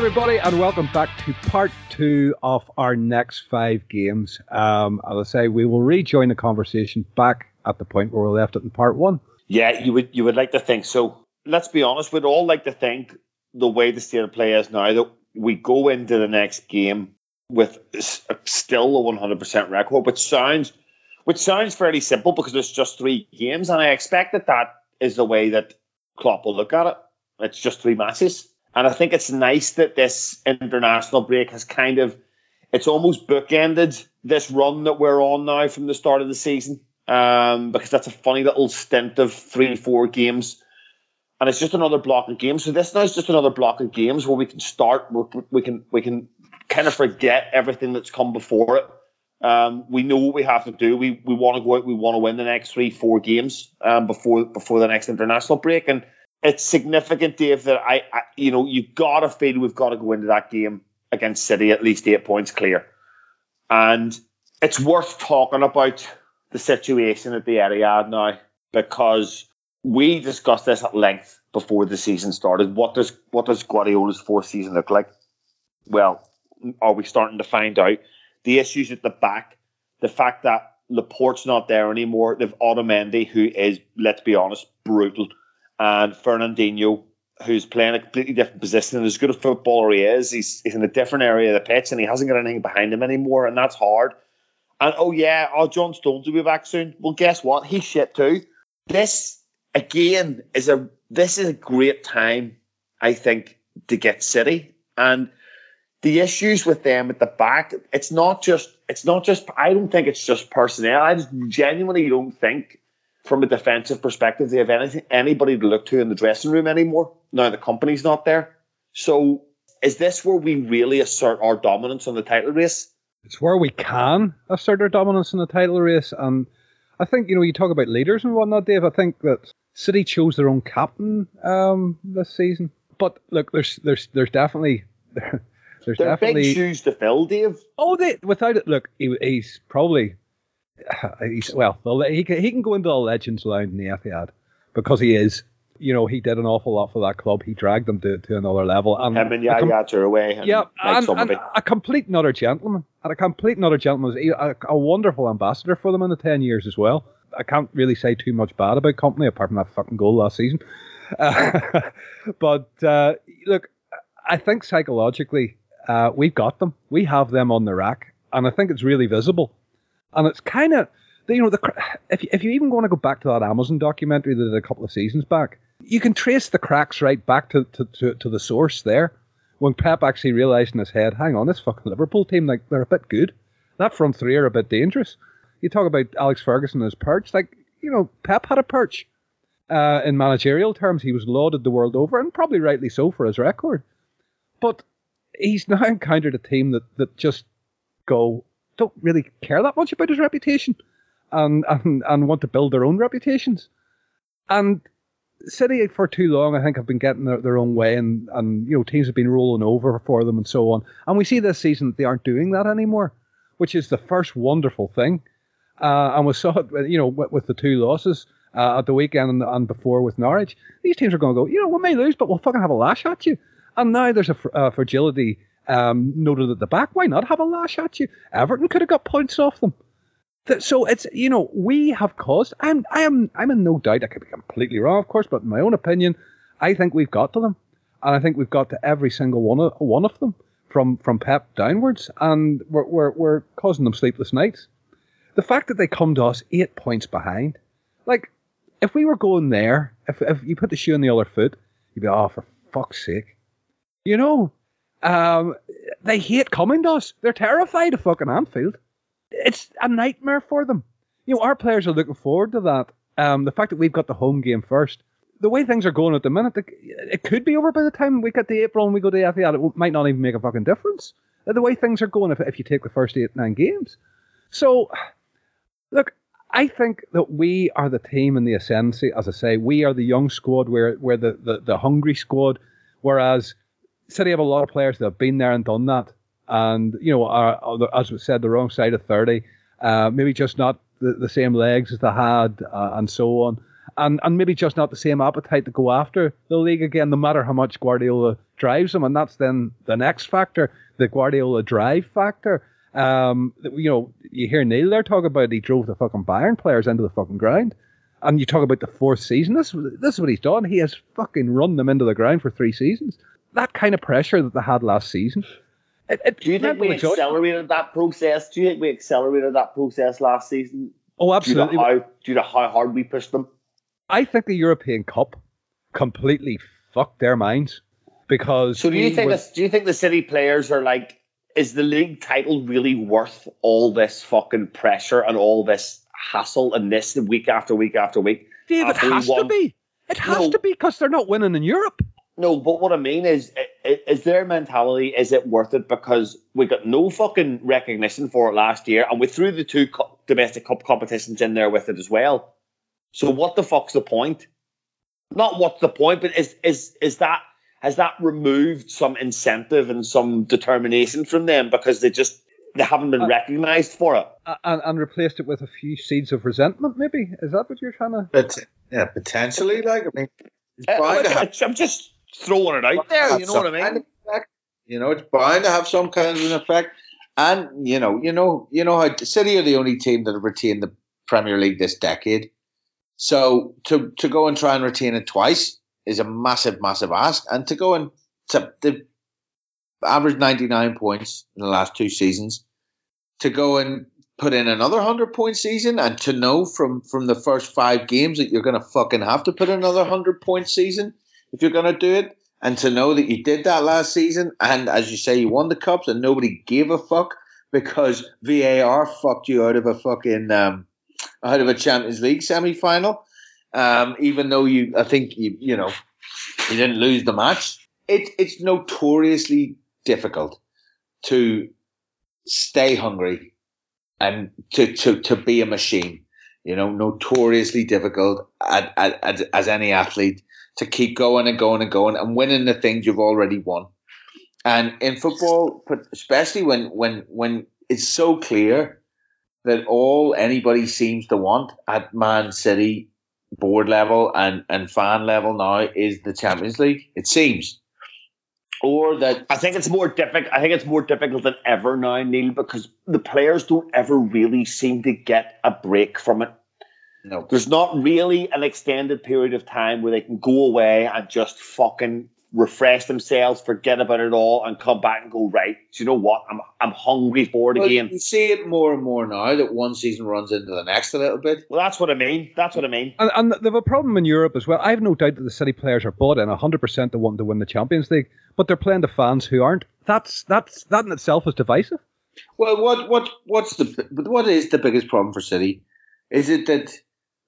everybody, and welcome back to part two of our next five games. Um, as I say, we will rejoin the conversation back at the point where we left it in part one. Yeah, you would you would like to think so. Let's be honest, we'd all like to think the way the state of play is now that we go into the next game with still a 100% record, which sounds which sounds fairly simple because it's just three games, and I expect that that is the way that Klopp will look at it. It's just three matches. And I think it's nice that this international break has kind of, it's almost bookended this run that we're on now from the start of the season. Um, because that's a funny little stint of three, four games. And it's just another block of games. So this now is just another block of games where we can start, we can, we can kind of forget everything that's come before it. Um, we know what we have to do. We we want to go out. We want to win the next three, four games um, before before the next international break. And it's significant, Dave, that I, I you know, you got to feel we've got to go into that game against City at least eight points clear. And it's worth talking about the situation at the Etihad now because we discussed this at length before the season started. What does what does Guardiola's fourth season look like? Well, are we starting to find out the issues at the back, the fact that Laporte's not there anymore. They've Otamendi, who is, let's be honest, brutal and Fernandinho, who's playing a completely different position. And as good a footballer he is, he's, he's in a different area of the pitch and he hasn't got anything behind him anymore, and that's hard. And oh yeah, oh John Stones will be back soon. Well, guess what? He's shit too. This again is a this is a great time, I think, to get City and the issues with them at the back. It's not just it's not just I don't think it's just personnel. I just genuinely don't think from a defensive perspective, they have anything, anybody to look to in the dressing room anymore. Now the Kompany's not there. So is this where we really assert our dominance on the title race? It's where we can assert our dominance in the title race. And I think, you know, you talk about leaders and whatnot, Dave. I think that City chose their own captain um, this season. But look, there's there's there's definitely there's They're definitely big shoes to fill, Dave. Oh, they without it. Look, he, he's probably he's, well, he can, he can go into the Legends Lounge in the Etihad because he is. You know, he did an awful lot for that club. He dragged them to, to another level. And Him and Yaya com- Toure and yeah, and, and a complete another gentleman. And a complete another gentleman. A, a wonderful ambassador for them in the 10 years as well. I can't really say too much bad about Kompany apart from that fucking goal last season. Uh, but uh, look, I think psychologically uh, we've got them. We have them on the rack, and I think it's really visible and it's kind of you know the if you, if you even want to go back to that Amazon documentary that did a couple of seasons back, you can trace the cracks right back to to, to, to the source there. When Pep actually realised in his head, hang on, this fucking Liverpool team, like they're a bit good. That front three are a bit dangerous. You talk about Alex Ferguson and his perch, like you know Pep had a perch. Uh, in managerial terms, he was lauded the world over, and probably rightly so for his record. But he's now encountered a team that, that just go, don't really care that much about his reputation and, and, and want to build their own reputations. And City for too long, I think, have been getting their, their own way, and, and you know teams have been rolling over for them and so on. And we see this season that they aren't doing that anymore, which is the first wonderful thing. Uh, and we saw it, you know, with, with the two losses uh, at the weekend and, and, before with Norwich. These teams are going to go, you know, we may lose, but we'll fucking have a lash at you. And now there's a, a fragility um, noted at the back. Why not have a lash at you? Everton could have got points off them. So it's you know we have caused. I'm I am I'm in no doubt. I could be completely wrong, of course, but in my own opinion, I think we've got to them, and I think we've got to every single one of one of them from from Pep downwards, and we're we're, we're causing them sleepless nights. The fact that they come to us eight points behind, like if we were going there, if if you put the shoe on the other foot, you'd be oh for fuck's sake, you know um, they hate coming to us. They're terrified of fucking Anfield. It's a nightmare for them. You know, our players are looking forward to that. Um, the fact that we've got the home game first, the way things are going at the minute, it could be over by the time we get to April and we go to Etihad. It might not even make a fucking difference. The way things are going, if, if you take the first eight, nine games. So, look, I think that we are the team in the ascendancy. As I say, we are the young squad, we're, we're the, the, the hungry squad, whereas City have a lot of players that have been there and done that, and you know, are, as we said, the wrong side of thirty. Uh, maybe just not the, the, same legs as they had, uh, and so on. and and maybe just not the same appetite to go after the league again, no matter how much Guardiola drives them, and that's then the next factor, the Guardiola drive factor. Um, you know, you hear Neil there talk about he drove the fucking Bayern players into the fucking ground, and you talk about the fourth season. This this is what he's done. He has fucking run them into the ground for three seasons. That kind of pressure that they had last season. It, it Do you think we accelerated that process? Do you think we accelerated that process last season? Oh, absolutely. Due to how, due to how hard we pushed them? I think the European Cup completely fucked their minds because. So do you think? Was, this, do you think the City players are like? Is the league title really worth all this fucking pressure and all this hassle and this week after week after week? Dave, it has to be. It has no, to be because they're not winning in Europe. No, but what I mean is, is their mentality, is it worth it? Because we got no fucking recognition for it last year, and we threw the two domestic cup competitions in there with it as well. So what the fuck's the point? Not what's the point, but is is is that has that removed some incentive and some determination from them because they just they haven't been uh, recognised for it, and, and replaced it with a few seeds of resentment? Maybe is that what you're trying to? But, yeah, potentially. Like I mean, uh, I'm just throwing it out there. You know what I mean? You know, it's bound to have some kind of an effect. And you know, you know, you know how City are the only team that have retained the Premier League this decade. So to to go and try and retain it twice is a massive, massive ask. And to go and to the average ninety nine points in the last two seasons, to go and put in another hundred point season, and to know from from the first five games that you're going to fucking have to put another hundred point season if you're going to do it. And to know that you did that last season, and as you say, you won the cups, and nobody gave a fuck because VAR fucked you out of a fucking um, out of a Champions League semi final. Um, even though you, I think you, you know, you didn't lose the match. It, it's notoriously difficult to stay hungry and to, to, to be a machine. You know, notoriously difficult at, as any athlete to keep going and going and going and winning the things you've already won. And in football, especially when when when it's so clear that all anybody seems to want at Man City board level and, and fan level now is the Champions League. It seems. Or that I think it's more difficult. I think it's more difficult than ever now, Neil, because the players don't ever really seem to get a break from it. No. There's not really an extended period of time where they can go away and just fucking refresh themselves, forget about it all, and come back and go right. Do you know what? I'm I'm hungry for it well, again. You see it more and more now that one season runs into the next a little bit. Well, that's what I mean. That's what I mean. And, and they have a problem in Europe as well. I have no doubt that the City players are bought in 100 percent to want to win the Champions League, but they're playing the fans who aren't. That's that's that in itself is divisive. Well, what what what's the what is the biggest problem for City? Is it that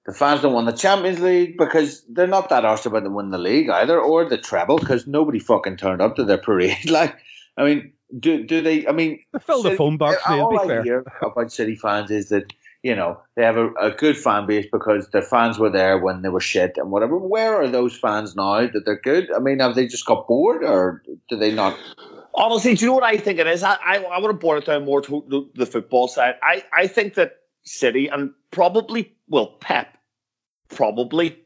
the fans don't want the Champions League because they're not that arsed about them winning the league either, or the treble because nobody fucking turned up to their parade. like, I mean, do do they? I mean, they fill the phone box. Uh, all be I fair. hear about City fans is that you know they have a, a, good fan base because their fans were there when they were shit and whatever. Where are those fans now that they're good? I mean, have they just got bored or do they not? Honestly, do you know what I think it is? I I, I would have brought it down more to the, the football side. I I think that City and probably well Pep probably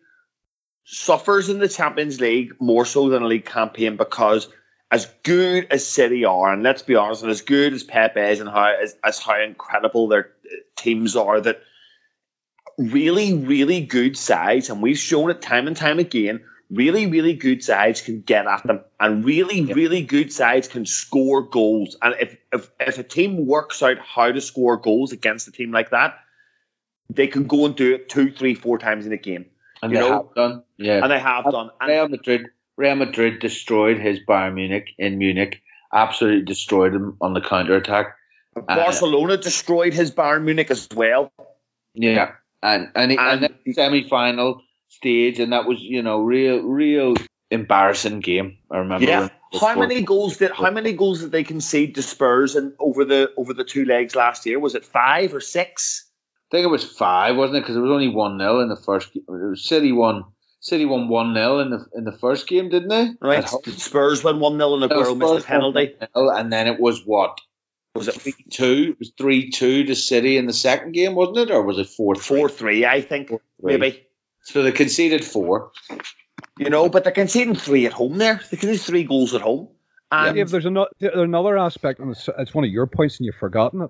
suffers in the Champions League more so than a league campaign because as good as City are, and let's be honest, and as good as Pep is, and how as, as how incredible their teams are, that really, really good sides, and we've shown it time and time again, really, really good sides can get at them, and really, really good sides can score goals. And if, if if a team works out how to score goals against a team like that, they can go and do it two, three, four times in a game. And they know? have done, yeah. And they have done. And Real Madrid, Real Madrid destroyed his Bayern Munich in Munich. Absolutely destroyed him on the counter attack. Barcelona uh, destroyed his Bayern Munich as well. Yeah, and and, and, and semi final stage, and that was you know real real embarrassing game. I remember. Yeah. How many goals did how many goals did they concede to Spurs and over the over the two legs last year? Was it five or six? I think it was five, wasn't it? Because it was only one 0 in the first. It was City won. City won one 0 in the in the first game, didn't they? Right. Spurs won one 0 and Aguero missed a penalty. And then it was what? Was it three two? It was three two to City in the second game, wasn't it, or was it four four three? I think four, maybe. So they conceded four. You know, but they're conceding three at home there. They conceded three goals at home. And Dave, there's another, another aspect, and it's, it's one of your points, and you've forgotten it.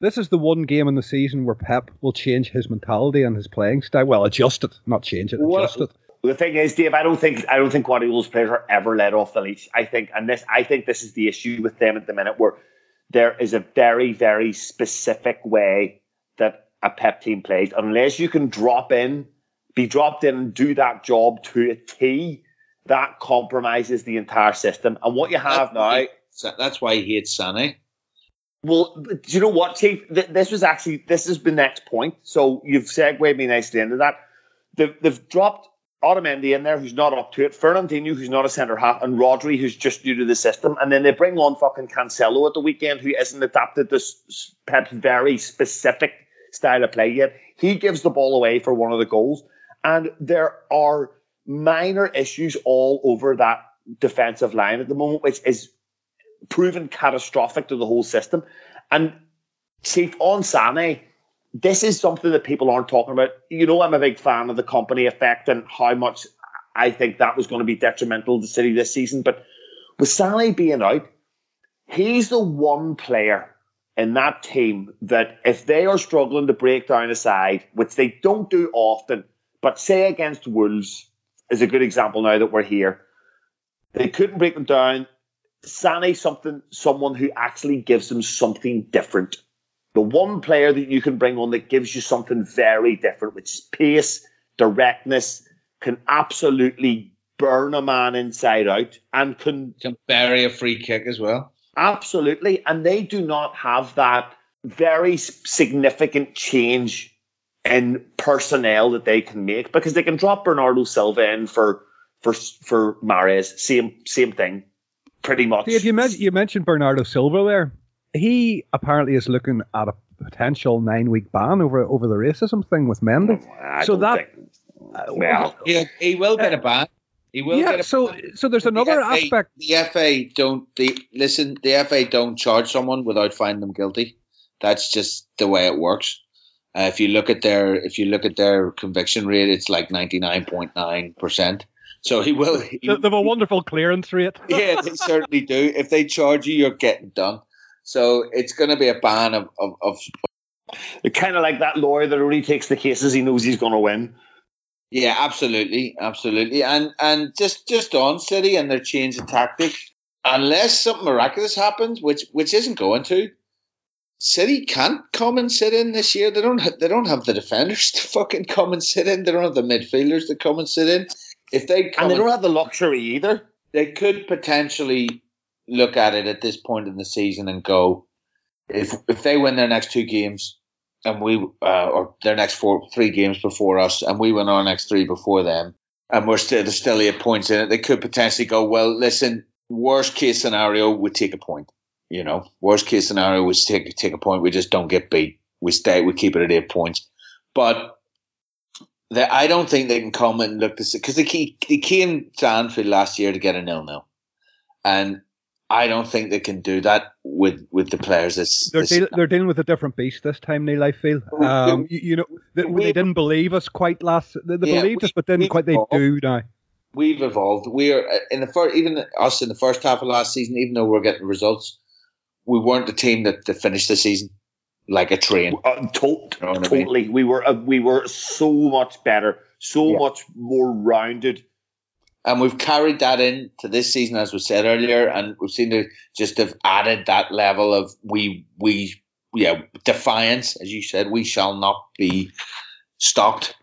This is the one game in the season where Pep will change his mentality and his playing style. Well, adjust it, not change it, What- adjust it. the thing is, Dave, I don't think I don't think Guardiola's players are ever let off the leash. I think, and this, I think this is the issue with them at the minute, where there is a very, very specific way that a Pep team plays. Unless you can drop in, be dropped in, and do that job to a T, that compromises the entire system. And what you have now. So that's why he hates Sané. Well, do you know what, Chief? This was actually this is the next point. So you've segued me nicely into that. They've, they've dropped Otamendi in there, who's not up to it. Fernandinho, who's not a centre half, and Rodri, who's just new to the system. And then they bring on fucking Cancelo at the weekend, who isn't adapted to Pep's very specific style of play yet. He gives the ball away for one of the goals, and there are minor issues all over that defensive line at the moment, which is proven catastrophic to the whole system. And Chief on Sane, this is something that people aren't talking about. You know, I'm a big fan of the Kompany effect and how much I think that was going to be detrimental to City this season. But with Sane being out, he's the one player in that team that if they are struggling to break down a side, which they don't do often, but say against Wolves is a good example now that we're here. They couldn't break them down. Sane something someone who actually gives them something different. The one player that you can bring on that gives you something very different, which is pace, directness, can absolutely burn a man inside out and can Can bury a free kick as well. absolutely and they do not have that very significant change in personnel that they can make because they can drop Bernardo Silva in for for for Mahrez same same thing pretty much Dave, you, men- you mentioned Bernardo Silva there. He apparently is looking at a potential nine week ban over over the racism thing with Mendy. Oh, I so that- think- uh, well He, he will get a uh, ban. He will yeah, get a so ban. so there's another the FA, aspect. The FA don't. They listen. The FA don't charge someone without finding them guilty. That's just the way it works. Uh, if you look at their if you look at their conviction rate, it's like ninety nine point nine percent. So he will. He, They have a wonderful clearance rate. yeah, they certainly do. If they charge you, you're getting done. So it's going to be a ban of, of, of kind of like that lawyer that only takes the cases he knows he's going to win Yeah, absolutely, absolutely, and and just just on City and their change of tactic, unless something miraculous happens, which which isn't going to, City can't come and sit in this year. They don't ha- they don't have the defenders to fucking come and sit in. They don't have the midfielders to come and sit in. If they come, and they and- don't have the luxury either they could potentially look at it at this point in the season and go, if if they win their next two games and we uh, or their next four three games before us and we win our next three before them and we're still there's still eight points in it, they could potentially go, well, listen, worst case scenario, we take a point. You know, worst case scenario, we take take a point. We just don't get beat. We stay. We keep it at eight points. But I don't think they can come and look to see because they, ke- they came to Anfield last year to get a nil nil, and I don't think they can do that with with the players. This, They're, this deal- they're dealing with a different beast this time, Neil. I feel. Um, you, you know, they, we- they didn't believe us quite last. They, they Yeah, believed we- us, but didn't quite. They do now. we've evolved. We are in the first, even us in the first half of last season. Even though we're getting results, we weren't the team that, that finished the season like a train. Uh, to- You know what I mean? totally. We were uh, we were so much better, so Yeah. much more rounded. And we've carried that in to this season, as we said earlier, and we've seen to just have added that level of we we yeah defiance, as you said, we shall not be stopped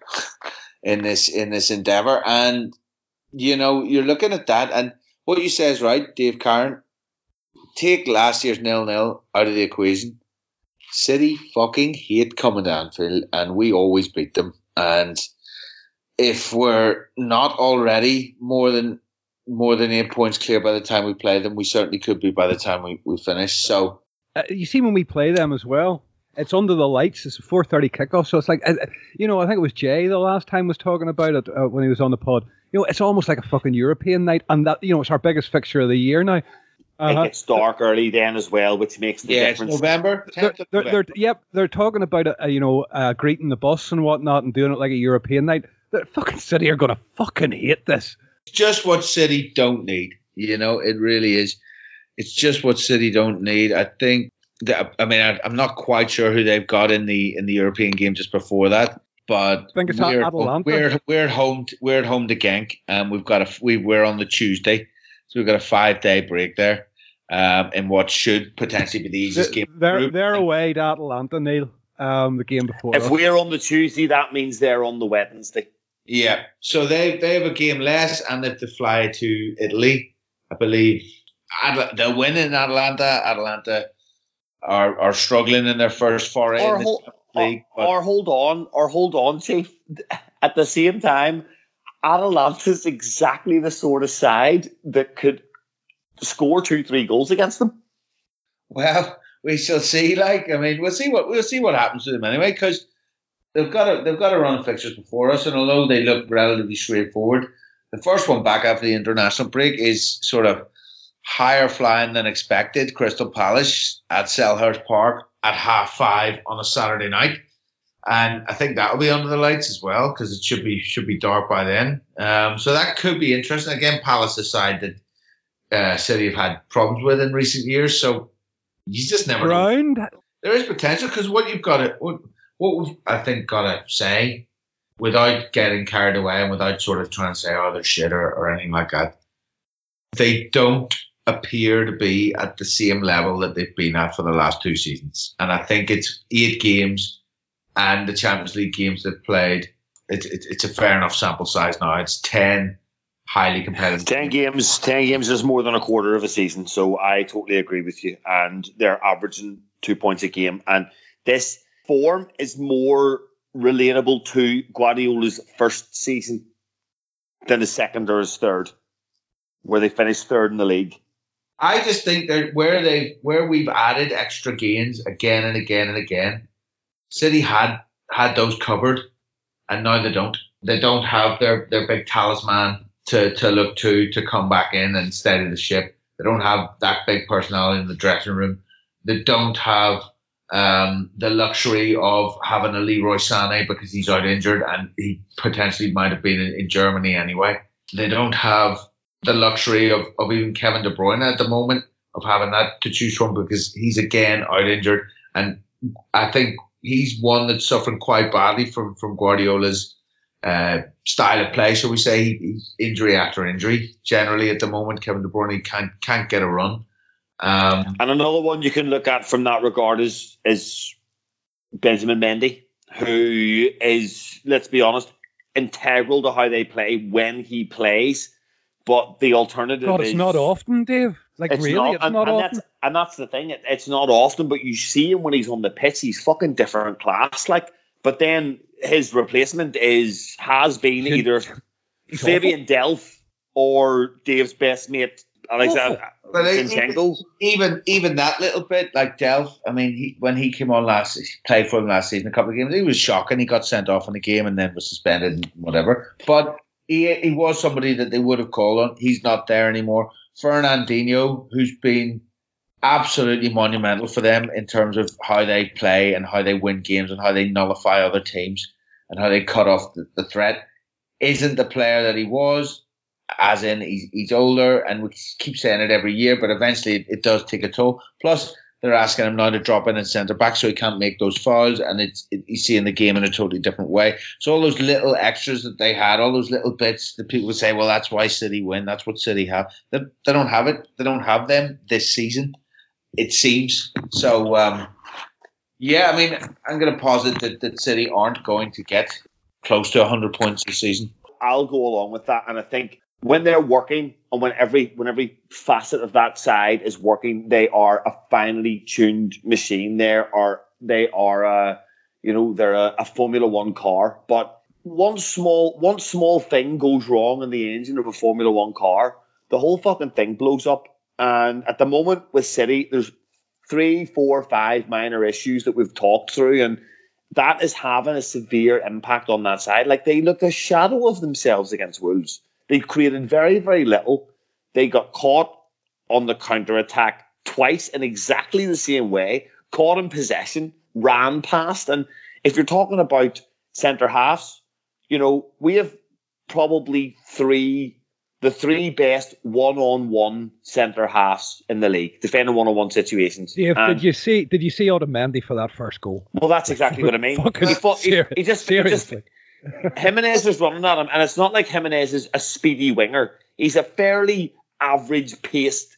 in this in this endeavor. And you know, you're looking at that, and what you say is right, Dave Karen. Take last year's nil nil out of the equation. City fucking hate coming to Anfield, and we always beat them. And if we're not already more than more than eight points clear by the time we play them, we certainly could be by the time we, we finish. So Uh, you see, when we play them as well, it's under the lights. It's a 4:30 kickoff, so it's like, uh, you know, I think it was Jay the last time was talking about it uh, when he was on the pod. You know, it's almost like a fucking European night, and that you know, it's our biggest fixture of the year now. It Uh-huh. gets dark early then as well, which makes the yeah, it's difference. November. They're, they're, November. they're, yep, they're talking about uh, you know uh, greeting the bus and whatnot and doing it like a European night. the fucking City are gonna fucking hate this. It's just what City don't need. You know, it really is. It's just what City don't need. I think that I mean I, am not quite sure who they've got in the in the European game just before that, but I think it's we're, we're we're at home to, we're at home to Genk, and we've got a we we're on the Tuesday, so we've got a five day break there. Um, in what should potentially be the easiest game. They're they're away to Atlanta, Neil. Um, the game before. If we're on the Tuesday, that means they're on the Wednesday. Yeah, so they they have a game less, and they have to fly to Italy, I believe. they're winning Atlanta. Atalanta. Atalanta are are struggling in their first foray or in hold, league. Or, or hold on, or hold on, Chief. At the same time, Atalanta's exactly the sort of side that could score two, three goals against them. Well, we shall see. Like, I mean, we'll see what we'll see what happens to them anyway, because they've got a they've got a run of fixtures before us, and although they look relatively straightforward, the first one back after the international break is sort of higher flying than expected. Crystal Palace at Selhurst Park at half five on a Saturday night, and I think that'll be under the lights as well because it should be should be dark by then. Um, so that could be interesting. Again, Palace side that uh, City have had problems with in recent years, so you just never Round. know. There is potential because what you've got to what what we've, I think got to say without getting carried away and without sort of trying to say oh they're shit or, or anything like that. They don't appear to be at the same level that they've been at for the last two seasons. And I think it's eight games and the Champions League games they've played. It's, it's, it's a fair enough sample size now. It's 10 highly competitive. 10 games, 10 games is more than a quarter of a season. So I totally agree with you. And they're averaging two points a game. And this form is more relatable to Guardiola's first season than his second or his third, where they finished third in the league. I just think that where they where we've added extra gains again and again and again, City had had those covered, and now they don't. They don't have their their big talisman to to look to to come back in and steady the ship. They don't have that big personality in the dressing room. They don't have um, the luxury of having a Leroy Sané because he's out injured and he potentially might have been in, in Germany anyway. They don't have the luxury of, of even Kevin De Bruyne at the moment of having that to choose from because he's again out injured. And I think he's one that's suffering quite badly from, from Guardiola's uh, style of play, shall we say, injury after injury. Generally, at the moment, Kevin De Bruyne can't can't get a run. Um, and another one you can look at from that regard is is Benjamin Mendy, who is, let's be honest, integral to how they play when he plays. But the alternative God, it's is, not often, Dave. Like it's really, not, it's and, not and often. That's, and that's the thing. It, it's not often, but you see him when he's on the pitch. He's fucking different class. Like, but then his replacement is has been He's- either he's Fabian Delph or Dave's best mate Alexander But I- even even that little bit, like Delph, I mean, he, when he came on last, he played for him last season, a couple of games, he was shocking. He got sent off in the game and then was suspended and whatever. But he he was somebody that they would have called on. He's not there anymore. Fernandinho, who's been absolutely monumental for them in terms of how they play and how they win games and how they nullify other teams and how they cut off the, the threat, isn't the player that he was. As in, he's, he's older, and we keep saying it every year, but eventually it, it does take a toll. Plus, they're asking him now to drop in at centre back, so he can't make those fouls, and it's it, he's seeing the game in a totally different way. So all those little extras that they had, all those little bits that people say, well, that's why City win, that's what City have. They, they don't have it. They don't have them this season. It seems so. Um, yeah, I mean, I'm going to posit that, that City aren't going to get close to 100 points this season. I'll go along with that, and I think when they're working and when every when every facet of that side is working, they are a finely tuned machine. There are they are a you know they're a, a Formula One car, but one small one small thing goes wrong in the engine of a Formula One car, the whole fucking thing blows up. And at the moment with City, there's three, four, five minor issues that we've talked through, and that is having a severe impact on that side. Like they looked a shadow of themselves against Wolves. They created very, very little. They got caught on the counter attack twice in exactly the same way, caught in possession, ran past. And if you're talking about centre halves, you know, we have probably three, the three best one-on-one centre halves in the league, defending one-on-one situations. Dave, And- did you see? Did you see Otamendi for that first goal? well, that's exactly what I mean. He, fought, he, he just, he just. Jimenez was running at him, and it's not like Jimenez is a speedy winger. He's a fairly average paced,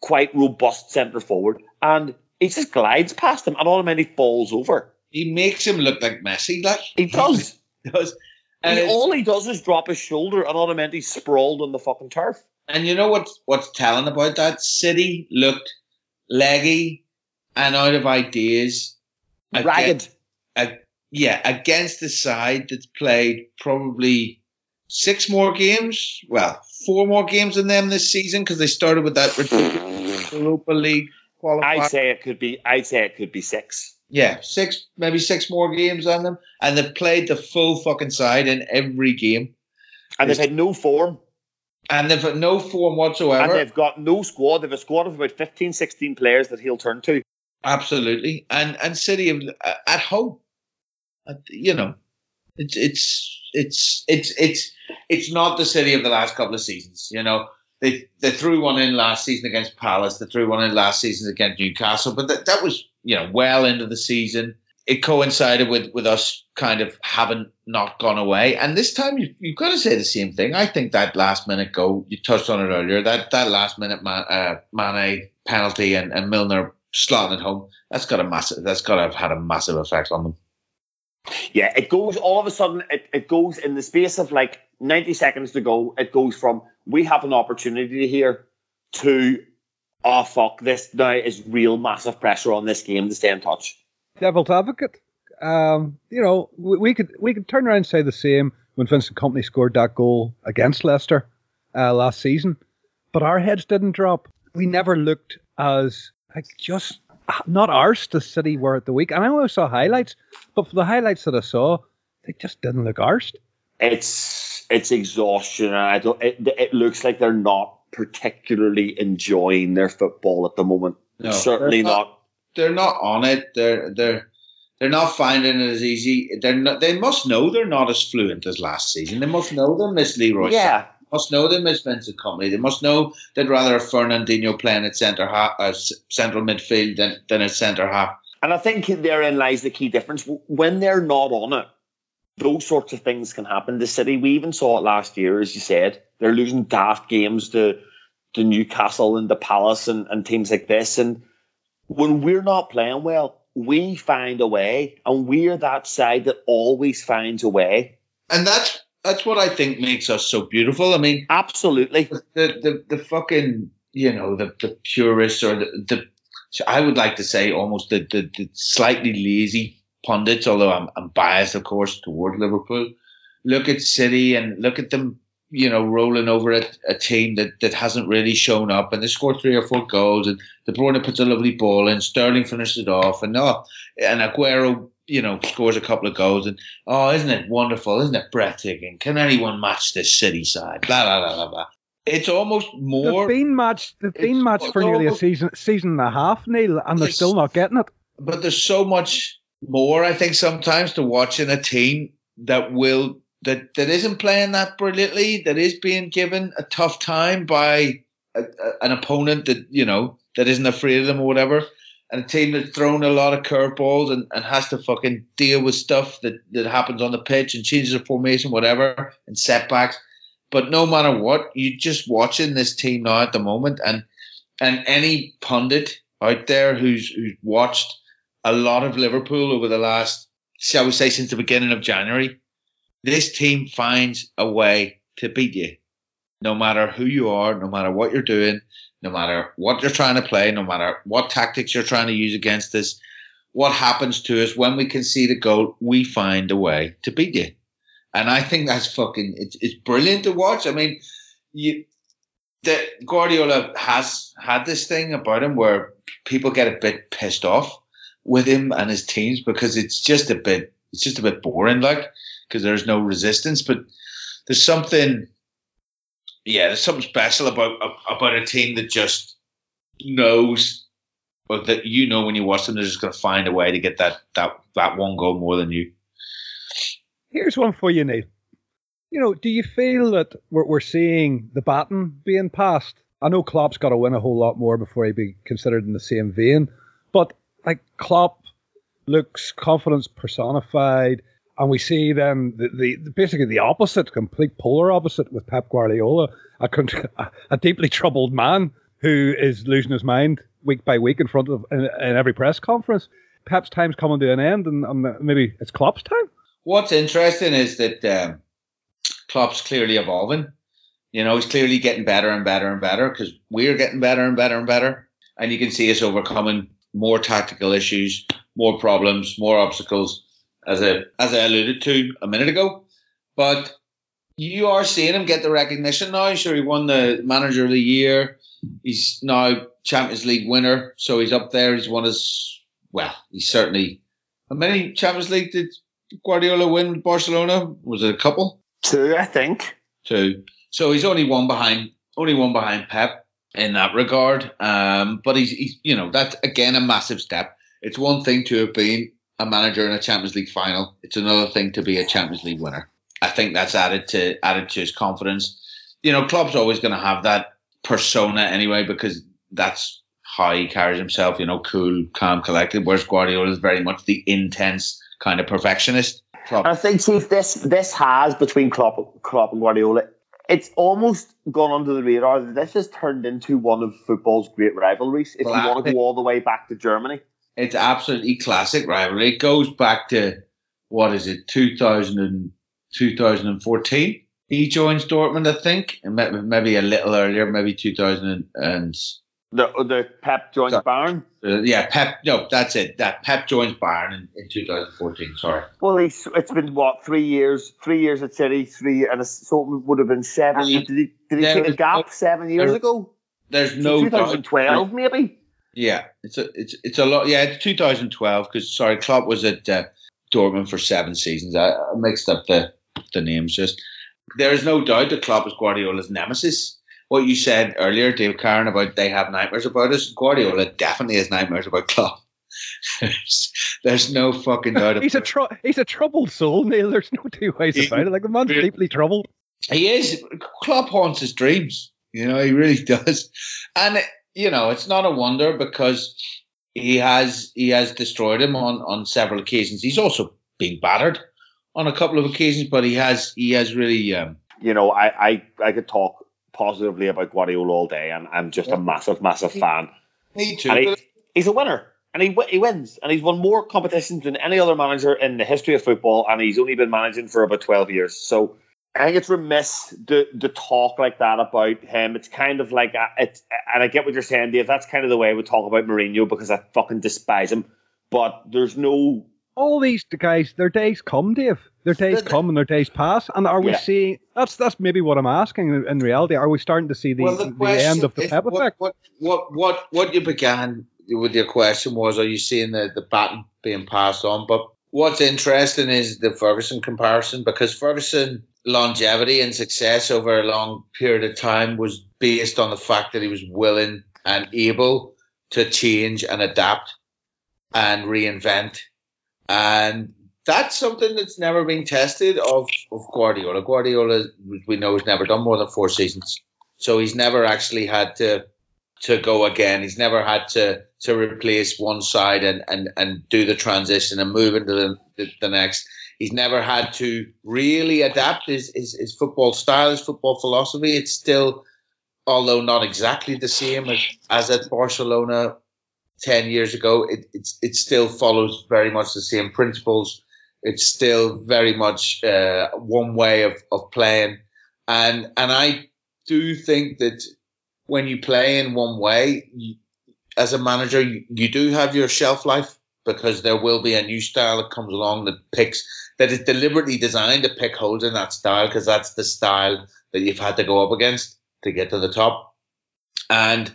quite robust centre forward, and he just glides past him, and Otamendi falls over. He makes him look like Messi, like He does. He does. And, it's- all he does is drop his shoulder, and Otamendi sprawled on the fucking turf. and you know what's what's telling about that? City looked leggy and out of ideas. Ragged. Against, yeah, against the side that's played probably six more games. Well, four more games than them this season because they started with that ridiculous Europa League qualifier. I'd say it could be. I'd say it could be six. Yeah, six, maybe six more games on them, and they've played the full fucking side in every game, And they've had no form, and they've had no form whatsoever. and they've got no squad. They've a squad of about 15, 16 players that he'll turn to. Absolutely, and and City of, uh, at home, you know, it's it's it's it's it's it's not the City of the last couple of seasons. You know, they they threw one in last season against Palace. They threw one in last season against Newcastle, but that that was you know well into the season. It coincided with with us kind of having not gone away, and this time you, you've got to say the same thing. I think that last minute goal you touched on it earlier. That that last minute man, uh, Mane penalty and, and Milner slotting home. That's got a massive. That's got to have had a massive effect on them. Yeah, it goes all of a sudden. It, it goes in the space of like ninety seconds to go. It goes from we have an opportunity here to oh fuck this now is real massive pressure on this game to stay in touch. Devil's advocate. Um, you know, we, we could we could turn around and say the same when Vincent Kompany scored that goal against Leicester uh, last season, but our heads didn't drop. We never looked as like just not ours. The City were at the week, and I only saw highlights, but for the highlights that I saw, they just didn't look ours. It's it's exhaustion. I don't. It, it looks like they're not particularly enjoying their football at the moment. No, Certainly they're not. They're not on it. They're they're they're not finding it as easy. They're not, they must know they're not as fluent as last season. They must know they miss Leroy. Yeah, They must know they miss Vincent Kompany. They must know they'd rather have Fernandinho playing at centre half, uh, central midfield than than at centre half. and I think therein lies the key difference. When they're not on it, those sorts of things can happen. The City, we even saw it last year, as you said. They're losing daft games to to Newcastle and the Palace and, and teams like this. And when we're not playing well, we find a way, and we're that side that always finds a way. And that's that's what I think makes us so beautiful. I mean, Absolutely. the the, the fucking you know the the purists or the, the I would like to say almost the, the, the slightly lazy pundits, although I'm, I'm biased of course toward Liverpool. Look at City and look at them, you know, rolling over a, a team that, that hasn't really shown up, and they score three or four goals, and De Bruyne puts a lovely ball in, Sterling finishes it off, and oh, and Aguero, you know, scores a couple of goals, and oh, isn't it wonderful? Isn't it breathtaking? Can anyone match this City side? Blah blah blah blah blah. It's almost more, They've been matched. They've been matched for nearly a season season and a half, Neil, and they're still not getting it. but there's so much more. I think sometimes to watching a team that will that that isn't playing that brilliantly, that is being given a tough time by a, a, an opponent that you know that isn't afraid of them or whatever, and a team that's thrown a lot of curveballs and, and has to fucking deal with stuff that, that happens on the pitch and changes of formation, whatever, and setbacks. But no matter what, you're just watching this team now at the moment, and and any pundit out there who's who's watched a lot of Liverpool over the last, shall we say, since the beginning of January, this team finds a way to beat you. No matter who you are, no matter what you're doing, no matter what you're trying to play, no matter what tactics you're trying to use against us, what happens to us when we concede a goal, we find a way to beat you. And I think that's fucking, it's, it's brilliant to watch. I mean, you, the Guardiola has had this thing about him where people get a bit pissed off with him and his teams because it's just a bit it's just a bit boring like because there's no resistance but there's something yeah there's something special about about a team that just knows or that you know when you watch them they're just going to find a way to get that that that one goal more than you Here's one for you, Neil. you know, do you feel that we're, we're seeing the baton being passed? I know Klopp's got to win a whole lot more before he'd be considered in the same vein, but like Klopp looks confidence personified, and we see then the, the basically the opposite, complete polar opposite with Pep Guardiola, a, a deeply troubled man who is losing his mind week by week in front of in, in every press conference. Pep's time's coming to an end, and, and maybe it's Klopp's time. What's interesting is that um, Klopp's clearly evolving. You know, he's clearly getting better and better and better because we're getting better and better and better. And you can see us overcoming more tactical issues, more problems, more obstacles, as I, as I alluded to a minute ago. But you are seeing him get the recognition now. Sure, he won the Manager of the Year. He's now Champions League winner, so he's up there. He's won his well. He's certainly. How many Champions League did Guardiola win with Barcelona? Was it a couple? Two, I think. Two. So he's only one behind, only one behind Pep in that regard. Um, but he's, he's, you know, that's again a massive step. It's one thing to have been a manager in a Champions League final. It's another thing to be a Champions League winner. I think that's added to added to his confidence. You know, Klopp's always going to have that persona anyway because that's how he carries himself. You know, cool, calm, collected. Whereas Guardiola is very much the intense kind of perfectionist. Klopp. I think, Chief, this this has between Klopp, Klopp and Guardiola, it's almost gone under the radar. This has turned into one of football's great rivalries. If classic. you want to go all the way back to Germany, it's absolutely classic rivalry. It goes back to what is it, 2000 and, 2014. He joins Dortmund, I think, and maybe a little earlier, maybe 2000 and the the Pep joins sorry. Bayern. Uh, yeah, Pep. No, that's it. That Pep joins Bayern in, in 2014. Sorry. Well, he's, it's been what three years? Three years at City. Three and so it would have been seven. did he did he take a gap no, seven years ago? There's no 2012 maybe. Yeah, it's a it's it's a lot. Yeah, it's 2012 because sorry, Klopp was at uh, Dortmund for seven seasons. I, I mixed up the the names. Just there is no doubt that Klopp is Guardiola's nemesis what you said earlier, Dave Karen, about they have nightmares about us. Guardiola definitely has nightmares about Klopp. there's, there's no fucking doubt. he's a tr- he's a troubled soul, Neil. There's no two ways he, about it. Like the man's deeply troubled. He is. Klopp haunts his dreams. You know, he really does. And you know, it's not a wonder because he has he has destroyed him on on several occasions. He's also been battered on a couple of occasions, but he has he has really. Um, you know, I I I could talk positively about Guardiola all day, and I'm just yeah. a massive, massive fan. Me too. He, he's a winner, and he he wins, and he's won more competitions than any other manager in the history of football, and he's only been managing for about 12 years. So I think it's remiss to, to talk like that about him. It's kind of like a, it's, and I get what you're saying, Dave. That's kind of the way we talk about Mourinho because I fucking despise him. But there's no all these guys, their days come, Dave. Their days come and their days pass. And are we yeah. seeing? That's that's maybe what I'm asking. In reality, are we starting to see the, well, the, the end of the Pep what, effect? What, what what what you began with your question was, are you seeing the the baton being passed on? But what's interesting is the Ferguson comparison because Ferguson longevity and success over a long period of time was based on the fact that he was willing and able to change and adapt and reinvent and that's something that's never been tested of, of Guardiola. Guardiola, we know, has never done more than four seasons. So he's never actually had to to go again. He's never had to to replace one side and, and, and do the transition and move into the, the, the next. He's never had to really adapt his, his, his football style, his football philosophy. It's still, although not exactly the same as, as at Barcelona 10 years ago, it, it still follows very much the same principles. It's still very much uh, one way of, of playing. And, and I do think that when you play in one way, you, as a manager, you, you do have your shelf life because there will be a new style that comes along that picks, that is deliberately designed to pick holes in that style because that's the style that you've had to go up against to get to the top. And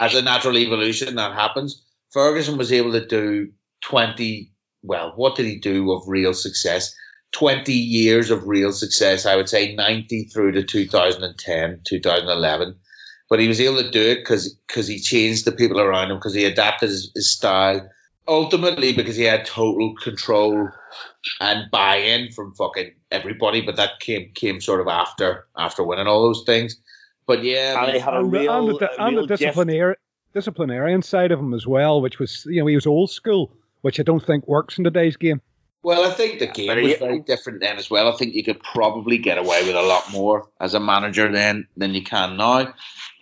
as a natural evolution, that happens. Ferguson was able to do 20, well, what did he do of real success? 20 years of real success, I would say 90 through to 2010, 2011. But he was able to do it because because he changed the people around him, because he adapted his, his style ultimately because he had total control and buy-in from fucking everybody, but that came came sort of after after winning all those things. But yeah, and he had a and, the- real, and the, a and real the gift. disciplinary, disciplinarian side of him as well, which was you know he was old school, which I don't think works in today's game. Well, I think the game was very different then as well. I think you could probably get away with a lot more as a manager then than you can now.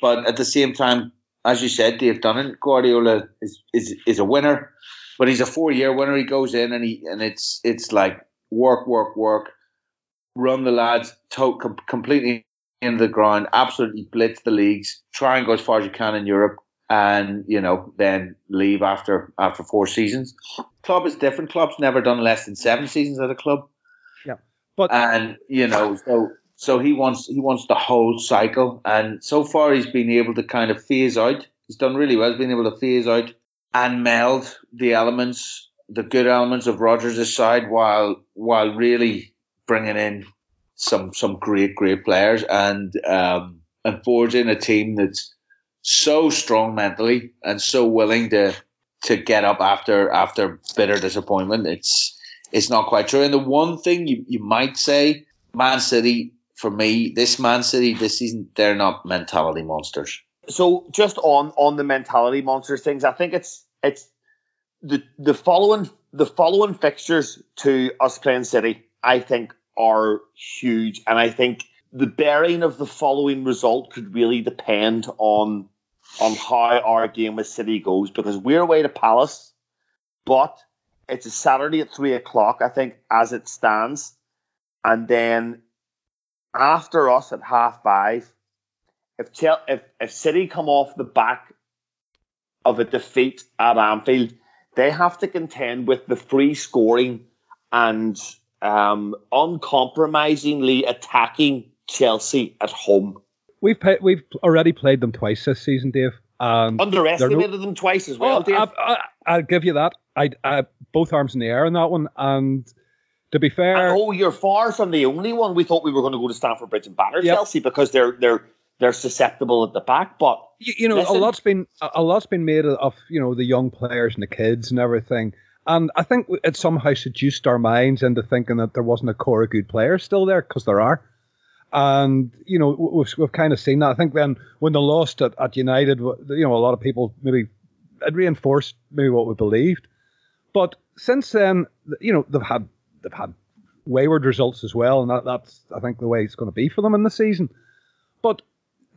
But at the same time, as you said, Dave Dunnan, Guardiola is is, is a winner, but he's a four year winner. He goes in and he and it's it's like work, work, work, run the lads to, com- completely into the ground, absolutely blitz the leagues, try and go as far as you can in Europe, and you know then leave after after four seasons. Klopp is different. Klopp's never done less than seven seasons at a club, Yeah, But and you know so so he wants he wants the whole cycle, and so far he's been able to kind of phase out. He's done really well. He's been able to phase out and meld the elements, the good elements of Rodgers' side, while while really bringing in some some great great players and um, and forging a team that's so strong mentally and so willing to to get up after after bitter disappointment. It's it's not quite true. And the one thing you, you might say, Man City, for me, this Man City this season, they're not mentality monsters. so just on on the mentality monsters things, I think it's it's the the following the following fixtures to us playing City, I think are huge, and I think the bearing of the following result could really depend on on how our game with City goes because we're away to Palace, but it's a Saturday at three o'clock, I think, as it stands, and then after us at half five if if if City come off the back of a defeat at Anfield, they have to contend with the free scoring and um, uncompromisingly attacking Chelsea at home. we've pa- we've already played them twice this season, Dave. Underestimated them twice as well, Oh, Dave. I, I, I'll give you that. I, I both arms in the air on that one. And to be fair, oh, you're far from the only one. We thought we were going to go to Stamford Bridge and batter Yep. Chelsea because they're they're they're susceptible at the back. But you, you know, Listen. a lot's been a a lot's been made of you know the young players and the kids and everything. And I think it somehow seduced our minds into thinking that there wasn't a core of good players still there because there are. And you know we've, we've kind of seen that. I think then when they lost at, at United, you know a lot of people maybe it reinforced maybe what we believed. But since then, you know they've had they've had wayward results as well, and that, that's I think the way it's going to be for them in the season. But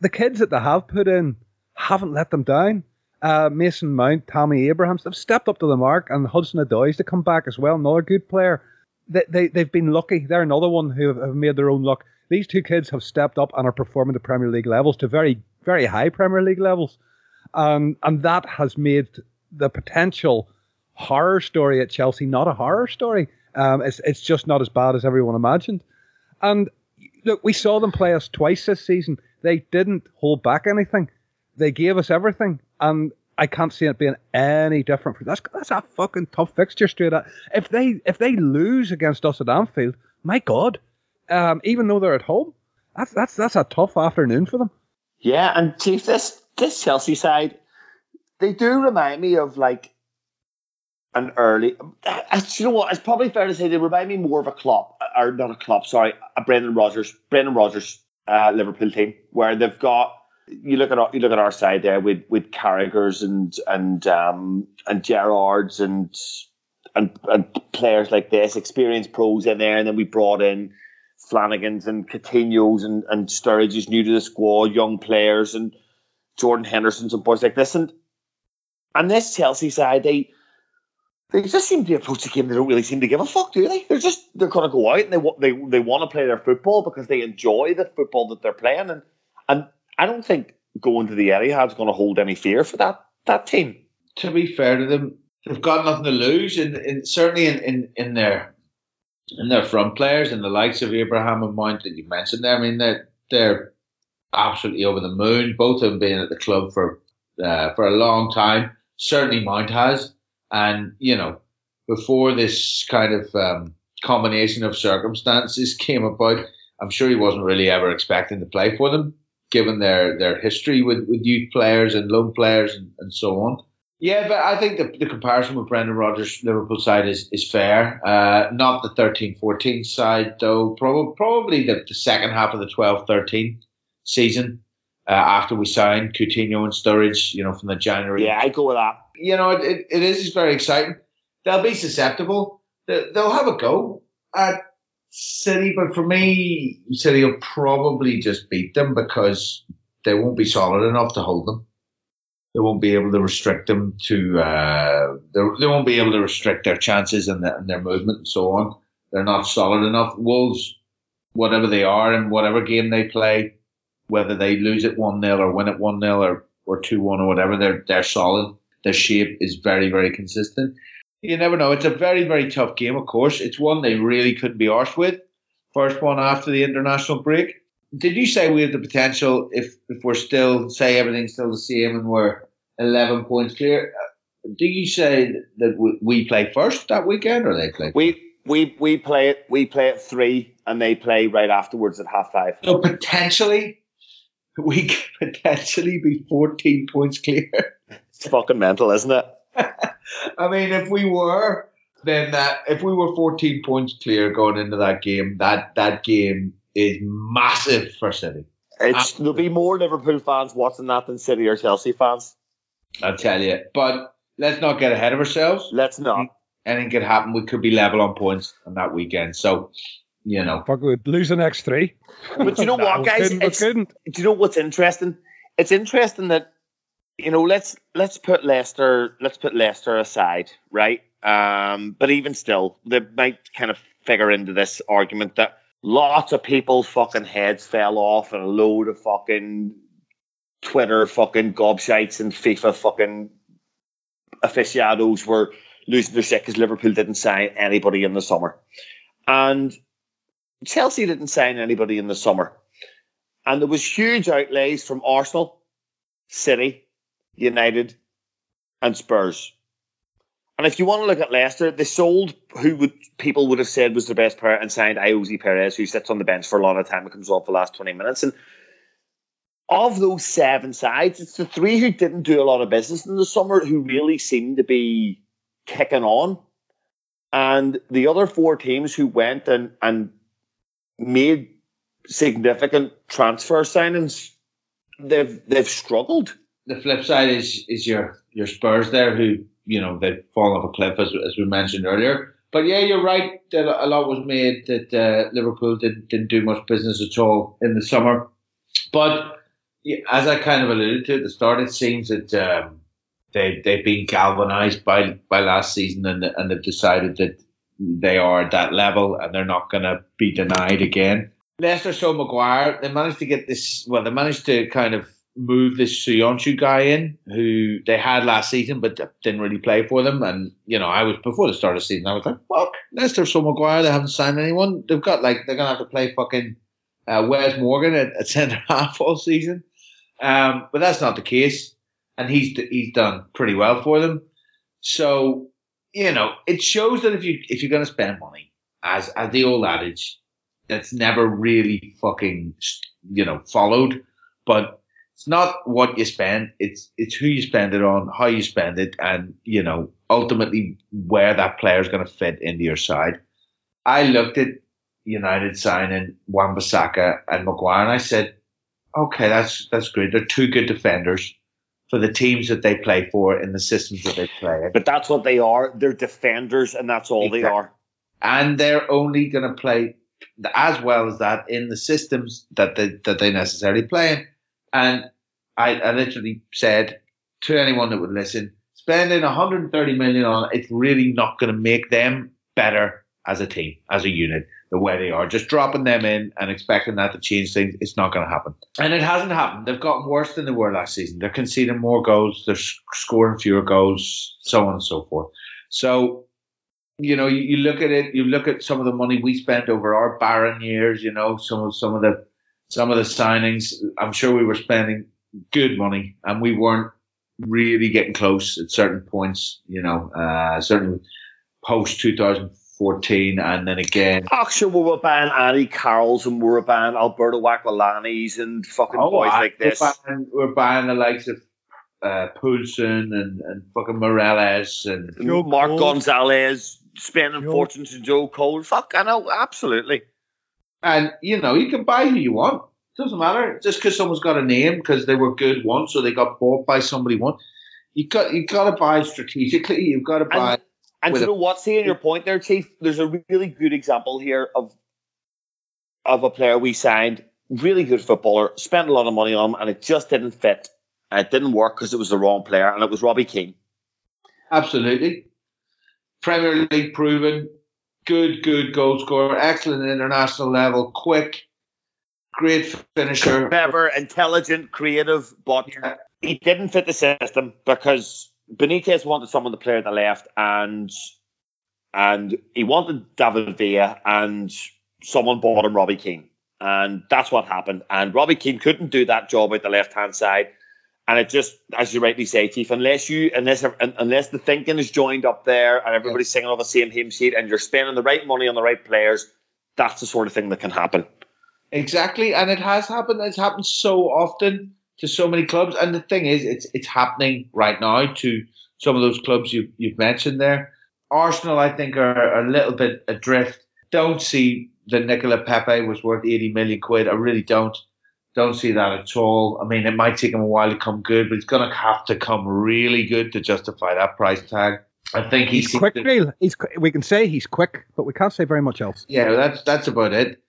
the kids that they have put in haven't let them down. Uh, Mason Mount, Tammy Abrahams, they've stepped up to the mark, and Hudson-Odoi's to come back as well, another good player. They, they, they've been lucky. They're another one who have, have made their own luck. These two kids have stepped up and are performing to Premier League levels, to very, very high Premier League levels. Um, and that has made the potential horror story at Chelsea not a horror story. Um, it's, it's just not as bad as everyone imagined. And look, we saw them play us twice this season. They didn't hold back anything. They gave us everything, and I can't see it being any different. For that's that's a fucking tough fixture straight up. If they if they lose against us at Anfield, my God, um, even though they're at home, that's that's that's a tough afternoon for them. Yeah, and Chief, this this Chelsea side, they do remind me of like an early. I- you know what? It's probably fair to say they remind me more of a Klopp, or not a Klopp. Sorry, a Brendan Rodgers, Brendan Rodgers, uh, Liverpool team, where they've got. You look at our, you look at our side there with with Carragher's and and um and Gerrards and and and players like this, experienced pros in there, and then we brought in Flanagan's and Coutinho's and, and Sturridge's new to the squad, young players and Jordan Henderson's and boys like this. And and this Chelsea side, they they just seem to approach the game. They don't really seem to give a fuck, do they? They're just they're going to go out and they they they want to play their football because they enjoy the football that they're playing. And and I don't think going to the Etihad's going to hold any fear for that that team. to be fair to them, they've got nothing to lose, and in, in, certainly in, in, in their in their front players and the likes of Abraham and Mount that you mentioned there. I mean, they're they're absolutely over the moon. Both of them being at the club for uh, for a long time. Certainly Mount has, and you know, before this kind of um, combination of circumstances came about, I'm sure he wasn't really ever expecting to play for them, given their their history with, with youth players and loan players and, and so on Yeah, but I think the, the comparison with Brendan Rodgers' Liverpool side is, is fair. Uh, not the 13 14 side, though. Probably, probably the, the second half of the 12 13 season uh, after we signed Coutinho and Sturridge, you know, from the January. Yeah, I go with that. You know, it, it is very exciting. They'll be susceptible. They'll have a go at City, but for me, City will probably just beat them because they won't be solid enough to hold them. They won't be able to restrict them to. Uh, they won't be able to restrict their chances and, the, and their movement and so on. They're not solid enough. Wolves, whatever they are in whatever game they play, whether they lose it one 0 or win it one 0 or or two one or whatever, they're they're solid. Their shape is very very consistent. You never know. It's a very very tough game. Of course, it's one they really couldn't be arsed with. First one after the international break. Did you say we have the potential if if we're still say everything's still the same and we're eleven points clear? Do you say that we play first that weekend or they play? First? We we we play it. We play at three, and they play right afterwards at half five. So potentially we could potentially be 14 points clear. It's fucking mental, isn't it? I mean, if we were, then that if we were 14 points clear going into that game, that that game is massive for City. It's, there'll be more Liverpool fans watching that than City or Chelsea fans. I'll tell you. But let's not get ahead of ourselves. Let's not. Anything could happen. We could be level on points on that weekend. So you know. Fuck, we'd lose the next three. But you know no, what, guys? Couldn't, couldn't. Do you know what's interesting? It's interesting that you know let's let's put Leicester let's put Leicester aside, right? Um, but even still, they might kind of figure into this argument that lots of people's fucking heads fell off and a load of fucking Twitter fucking gobshites and FIFA fucking aficionados were losing their shit because Liverpool didn't sign anybody in the summer. And Chelsea didn't sign anybody in the summer. And there was huge outlays from Arsenal, City, United, and Spurs. And if you want to look at Leicester, they sold who would people would have said was the best player and signed Ayoze Perez, who sits on the bench for a lot of time and comes off the last 20 minutes. And of those seven sides, it's the three who didn't do a lot of business in the summer who really seemed to be kicking on. And the other four teams who went and, and made significant transfer signings, they've they've struggled. The flip side is is your your Spurs there, who you know they've fallen off a cliff as as we mentioned earlier. But yeah, you're right that a lot was made that uh, Liverpool didn't didn't do much business at all in the summer. But as I kind of alluded to at the start, it seems that um, they they've been galvanised by by last season and and they've decided that they are at that level and they're not going to be denied again. Leicester saw Maguire. They managed to get this. Well, they managed to kind of move this Söyüncü guy in, who they had last season, but didn't really play for them. And you know, I was before the start of the season, I was like, "Fuck, Leicester saw Maguire. They haven't signed anyone. They've got like they're gonna have to play fucking uh, Wes Morgan at, at centre half all season." Um, but that's not the case, and he's he's done pretty well for them. So you know, it shows that if you if you're going to spend money, as as the old adage, that's never really fucking you know followed, but it's not what you spend. It's it's who you spend it on, how you spend it, and you know ultimately where that player is going to fit into your side. I looked at United signing Wan-Bissaka and Maguire, and I said, okay, that's that's great. They're two good defenders for the teams that they play for in the systems that they play in. But that's what they are. They're defenders, and that's all exactly. they are. And they're only going to play as well as that in the systems that they that they necessarily play in. And I, I literally said to anyone that would listen, spending 130 million on it's really not going to make them better as a team, as a unit the way they are. Just dropping them in and expecting that to change things, it's not going to happen. And it hasn't happened. They've gotten worse than they were last season. They're conceding more goals, they're scoring fewer goals, so on and so forth. So, you know, you, you look at it, you look at some of the money we spent over our barren years, you know, some of some of the some of the signings. I'm sure we were spending good money and we weren't really getting close at certain points, you know, uh, certainly post 2000 14, and then again. Actually, we were buying Andy Carrolls and we were buying Alberto Aquilani's and fucking oh, boys like this. We're buying, we're buying the likes of uh, Poulsen and, and fucking Morales and Joe Mark Cole. Gonzalez spending Joe- fortunes to Joe Cole. Fuck, I know, absolutely. and you know you can buy who you want. Doesn't matter just because someone's got a name because they were good once or they got bought by somebody once. You got you got to buy strategically. You've got to buy. And with you a- know what? Seeing your point there, Chief, there's a really good example here of of a player we signed, really good footballer, spent a lot of money on him, and it just didn't fit. And it didn't work because it was the wrong player, and it was Robbie Keane. Absolutely. Premier League proven, good, good goal scorer, excellent international level, quick, great finisher. Clever, intelligent, creative, but Yeah. he didn't fit the system because Benitez wanted someone to play at the left, and and he wanted David Villa, and someone bought him Robbie Keane, and that's what happened. And Robbie Keane couldn't do that job at the left hand side, and it just, as you rightly say, Chief, unless you unless unless the thinking is joined up there and everybody's singing on the same hymn sheet, and you're spending the right money on the right players, that's the sort of thing that can happen. Exactly, and it has happened. It's happened so often to so many clubs, and the thing is, it's it's happening right now to some of those clubs you you've mentioned there. Arsenal, I think, are a little bit adrift. Don't see that Nicola Pepe was worth eighty million quid. I really don't. Don't see that at all. I mean, it might take him a while to come good, but it's going to have to come really good to justify that price tag. I think He's he's quick, Neil. He's we can say he's quick, but we can't say very much else. Yeah, that's that's about it.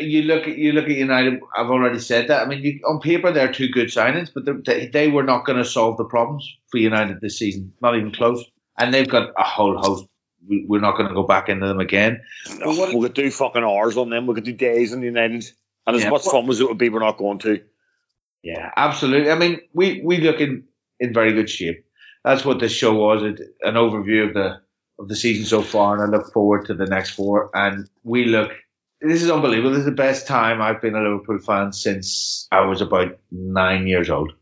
You look at you look at United. I've already said that. I mean, you, on paper they're two good signings, but they're- they they were not going to solve the problems for United this season. Not even close. And they've got a whole host. We, we're not going to go back into them again. But what- we could do fucking hours on them. We could do days on United. And as Yeah. much fun as it would be, we're not going to. Yeah, absolutely. I mean, we we look in, in very good shape. That's what this show was. It, an overview of the of the season so far, and I look forward to the next four. And we look. This is unbelievable. This is the best time I've been a Liverpool fan since I was about nine years old.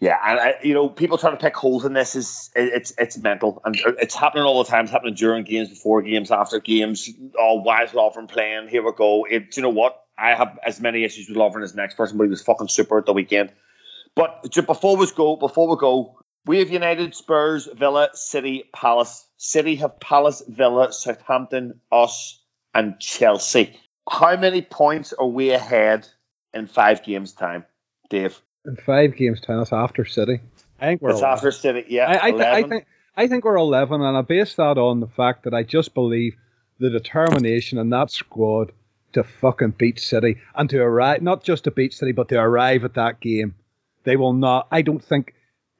Yeah, and I, you know, people trying to pick holes in this is it- it's it's mental, and it's happening all the time. It's happening during games, before games, after games. Oh, why is Lovren playing? Here we go. It, you know what? I have as many issues with Lovren as the next person, but he was fucking super at the weekend. But before we go, before we go, we have United, Spurs, Villa, City, Palace. City have Palace, Villa, Southampton, us, and Chelsea. How many points are we ahead in five games' time, Dave? In five games, time, that's after City. I think we're It's 11. after City, yeah. I, I, th- I think I think we're 11, and I base that on the fact that I just believe the determination in that squad to fucking beat City and to arrive, not just to beat City, but to arrive at that game. They will not. I don't think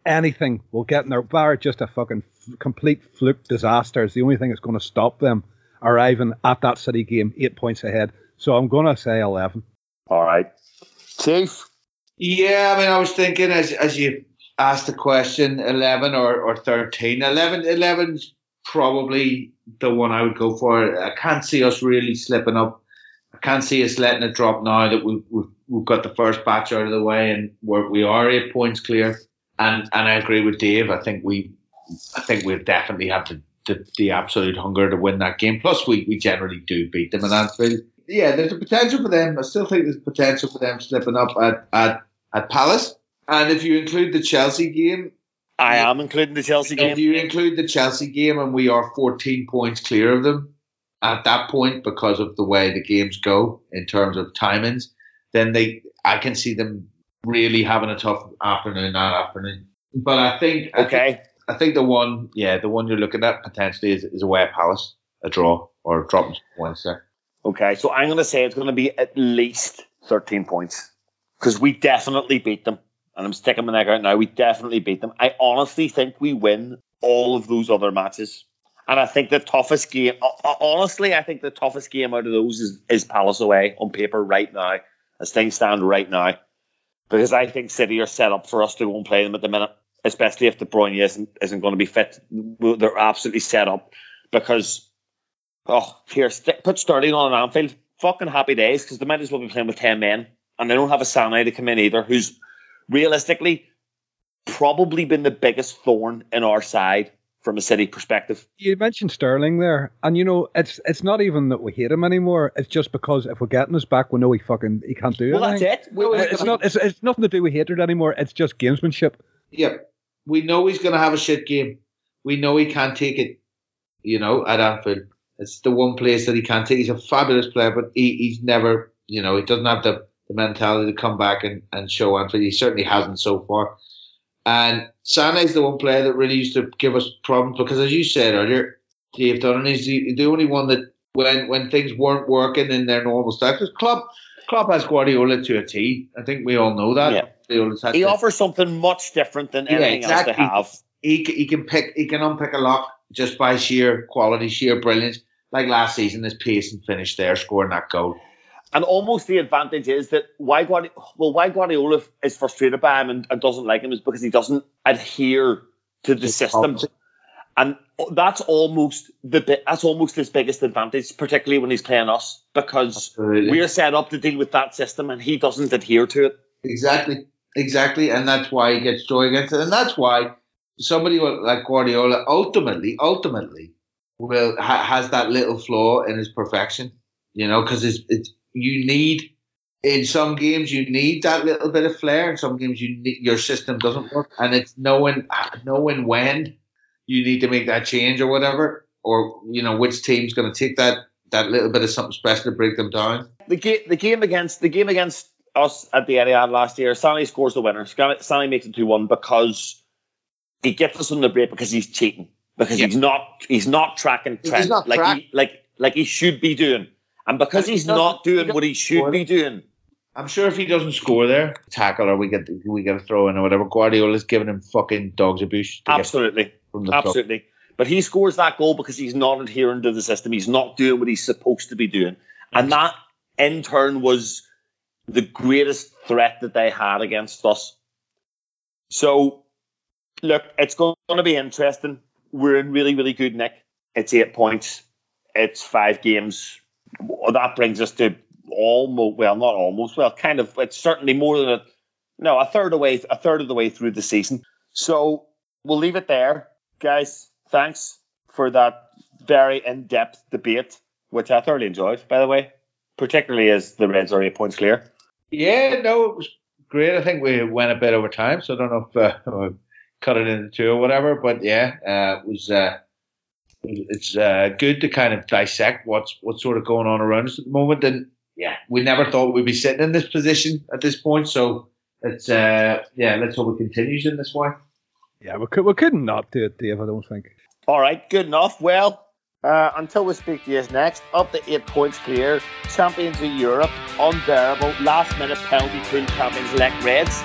anything will get in their bar. Just a fucking f- complete fluke disaster is the only thing that's going to stop them arriving at that City game eight points ahead. So I'm going to say 11. All right. Chief? Yeah, I mean, I was thinking as as you asked the question, eleven or, or 13. 11, 11's probably the one I would go for. I can't see us really slipping up. I can't see us letting it drop now that we've we've, we've got the first batch out of the way and we're, we are eight points clear. And and I agree with Dave. I think we, I think we definitely have the, the, the absolute hunger to win that game. Plus, we, we generally do beat them in Anfield. Yeah, there's a potential for them. I still think there's potential for them slipping up at, at, at Palace. And if you include the Chelsea game, I am including the Chelsea game. if you include the Chelsea game and we are 14 points clear of them at that point because of the way the games go in terms of timings, then they I can see them really having a tough afternoon that afternoon. But I think I think, Okay. I think the one yeah the one you're looking at potentially is, is away at Palace a draw or dropping points there. Okay. So I'm going to say it's going to be at least 13 points because we definitely beat them. And I'm sticking my neck out now. We definitely beat them. I honestly think we win all of those other matches. And I think the toughest game, ho- ho- honestly, I think the toughest game out of those is, is Palace away on paper right now, as things stand right now. Because I think City are set up for us to go and play them at the minute, especially if De Bruyne isn't, isn't going to be fit. They're absolutely set up because, oh, here, st- put Sterling on an Anfield. Fucking happy days because they might as well be playing with 10 men. And they don't have a Sané to come in either, who's realistically probably been the biggest thorn in our side from a City perspective. You mentioned Sterling there, and you know it's it's not even that we hate him anymore. It's just because if we're getting us back, we know he fucking he can't do it. Well, that's it. We- we- It's not. It's, it's nothing to do with hatred anymore. It's just gamesmanship. Yep. We know he's going to have a shit game. We know he can't take it, you know, at Anfield. It's the one place that he can't take. He's a fabulous player, but he, he's never, you know, he doesn't have the, the mentality to come back and, and show Anfield. He certainly hasn't so far. And is the one player that really used to give us problems because, as you said earlier, Dave Dunnan is the, the only one that when when things weren't working in their normal. Because Klopp, Klopp has Guardiola to a T. I think we all know that. Yeah. He offers something much different than anything exactly. else they have. He, he can pick, he can unpick a lock just by sheer quality, sheer brilliance. Like last season, his pace and finish there, scoring that goal. And almost the advantage is that why Guardiola, well, why Guardiola is frustrated by him and, and doesn't like him is because he doesn't adhere to the system. And that's almost the that's almost his biggest advantage, particularly when he's playing us, because Absolutely. we're set up to deal with that system and he doesn't adhere to it. Exactly, exactly, and that's why he gets joy against it, and that's why somebody like Guardiola ultimately, ultimately, will ha, has that little flaw in his perfection, you know, because it's, it's you need in some games you need that little bit of flair. In some games you need, your system doesn't work, and it's knowing knowing when you need to make that change or whatever, or you know which team's going to take that that little bit of something special to break them down. The game, the game against the game against us at the Etihad last year, Sané scores the winner. Sané makes it two one because he gets us on the break because he's cheating because yeah. he's not he's not tracking Trent he's not like track. he, like like he should be doing, and because he's not doing what he should be doing. I'm sure if he doesn't score there, tackle or we get we get a throw in or whatever, Guardiola's giving him fucking dogs abuse. Absolutely, absolutely. Top. But he scores that goal because he's not adhering to the system. He's not doing what he's supposed to be doing, and that in turn was the greatest threat that they had against us. So, look, it's going to be interesting. We're in really, really good nick. It's eight points. It's five games. That brings us to almost well, not almost well, kind of. It's certainly more than a no a third away, a third of the way through the season. So we'll leave it there, guys. Thanks for that very in-depth debate, which I thoroughly enjoyed, by the way, particularly as the Reds are eight points clear. Yeah, no, it was great. I think we went a bit over time, so I don't know if uh, cut it into two or whatever, but yeah, uh, it was. Uh, it's uh, good to kind of dissect what's what's sort of going on around us at the moment, and yeah, we never thought we'd be sitting in this position at this point. So it's uh, yeah, let's hope it continues in this way. Yeah, we could we could not do it, Dave. I don't think. All right, good enough. Well, uh, until we speak to you next, up to eight points clear, champions of Europe, unbearable, last minute penalty pool champions like Reds.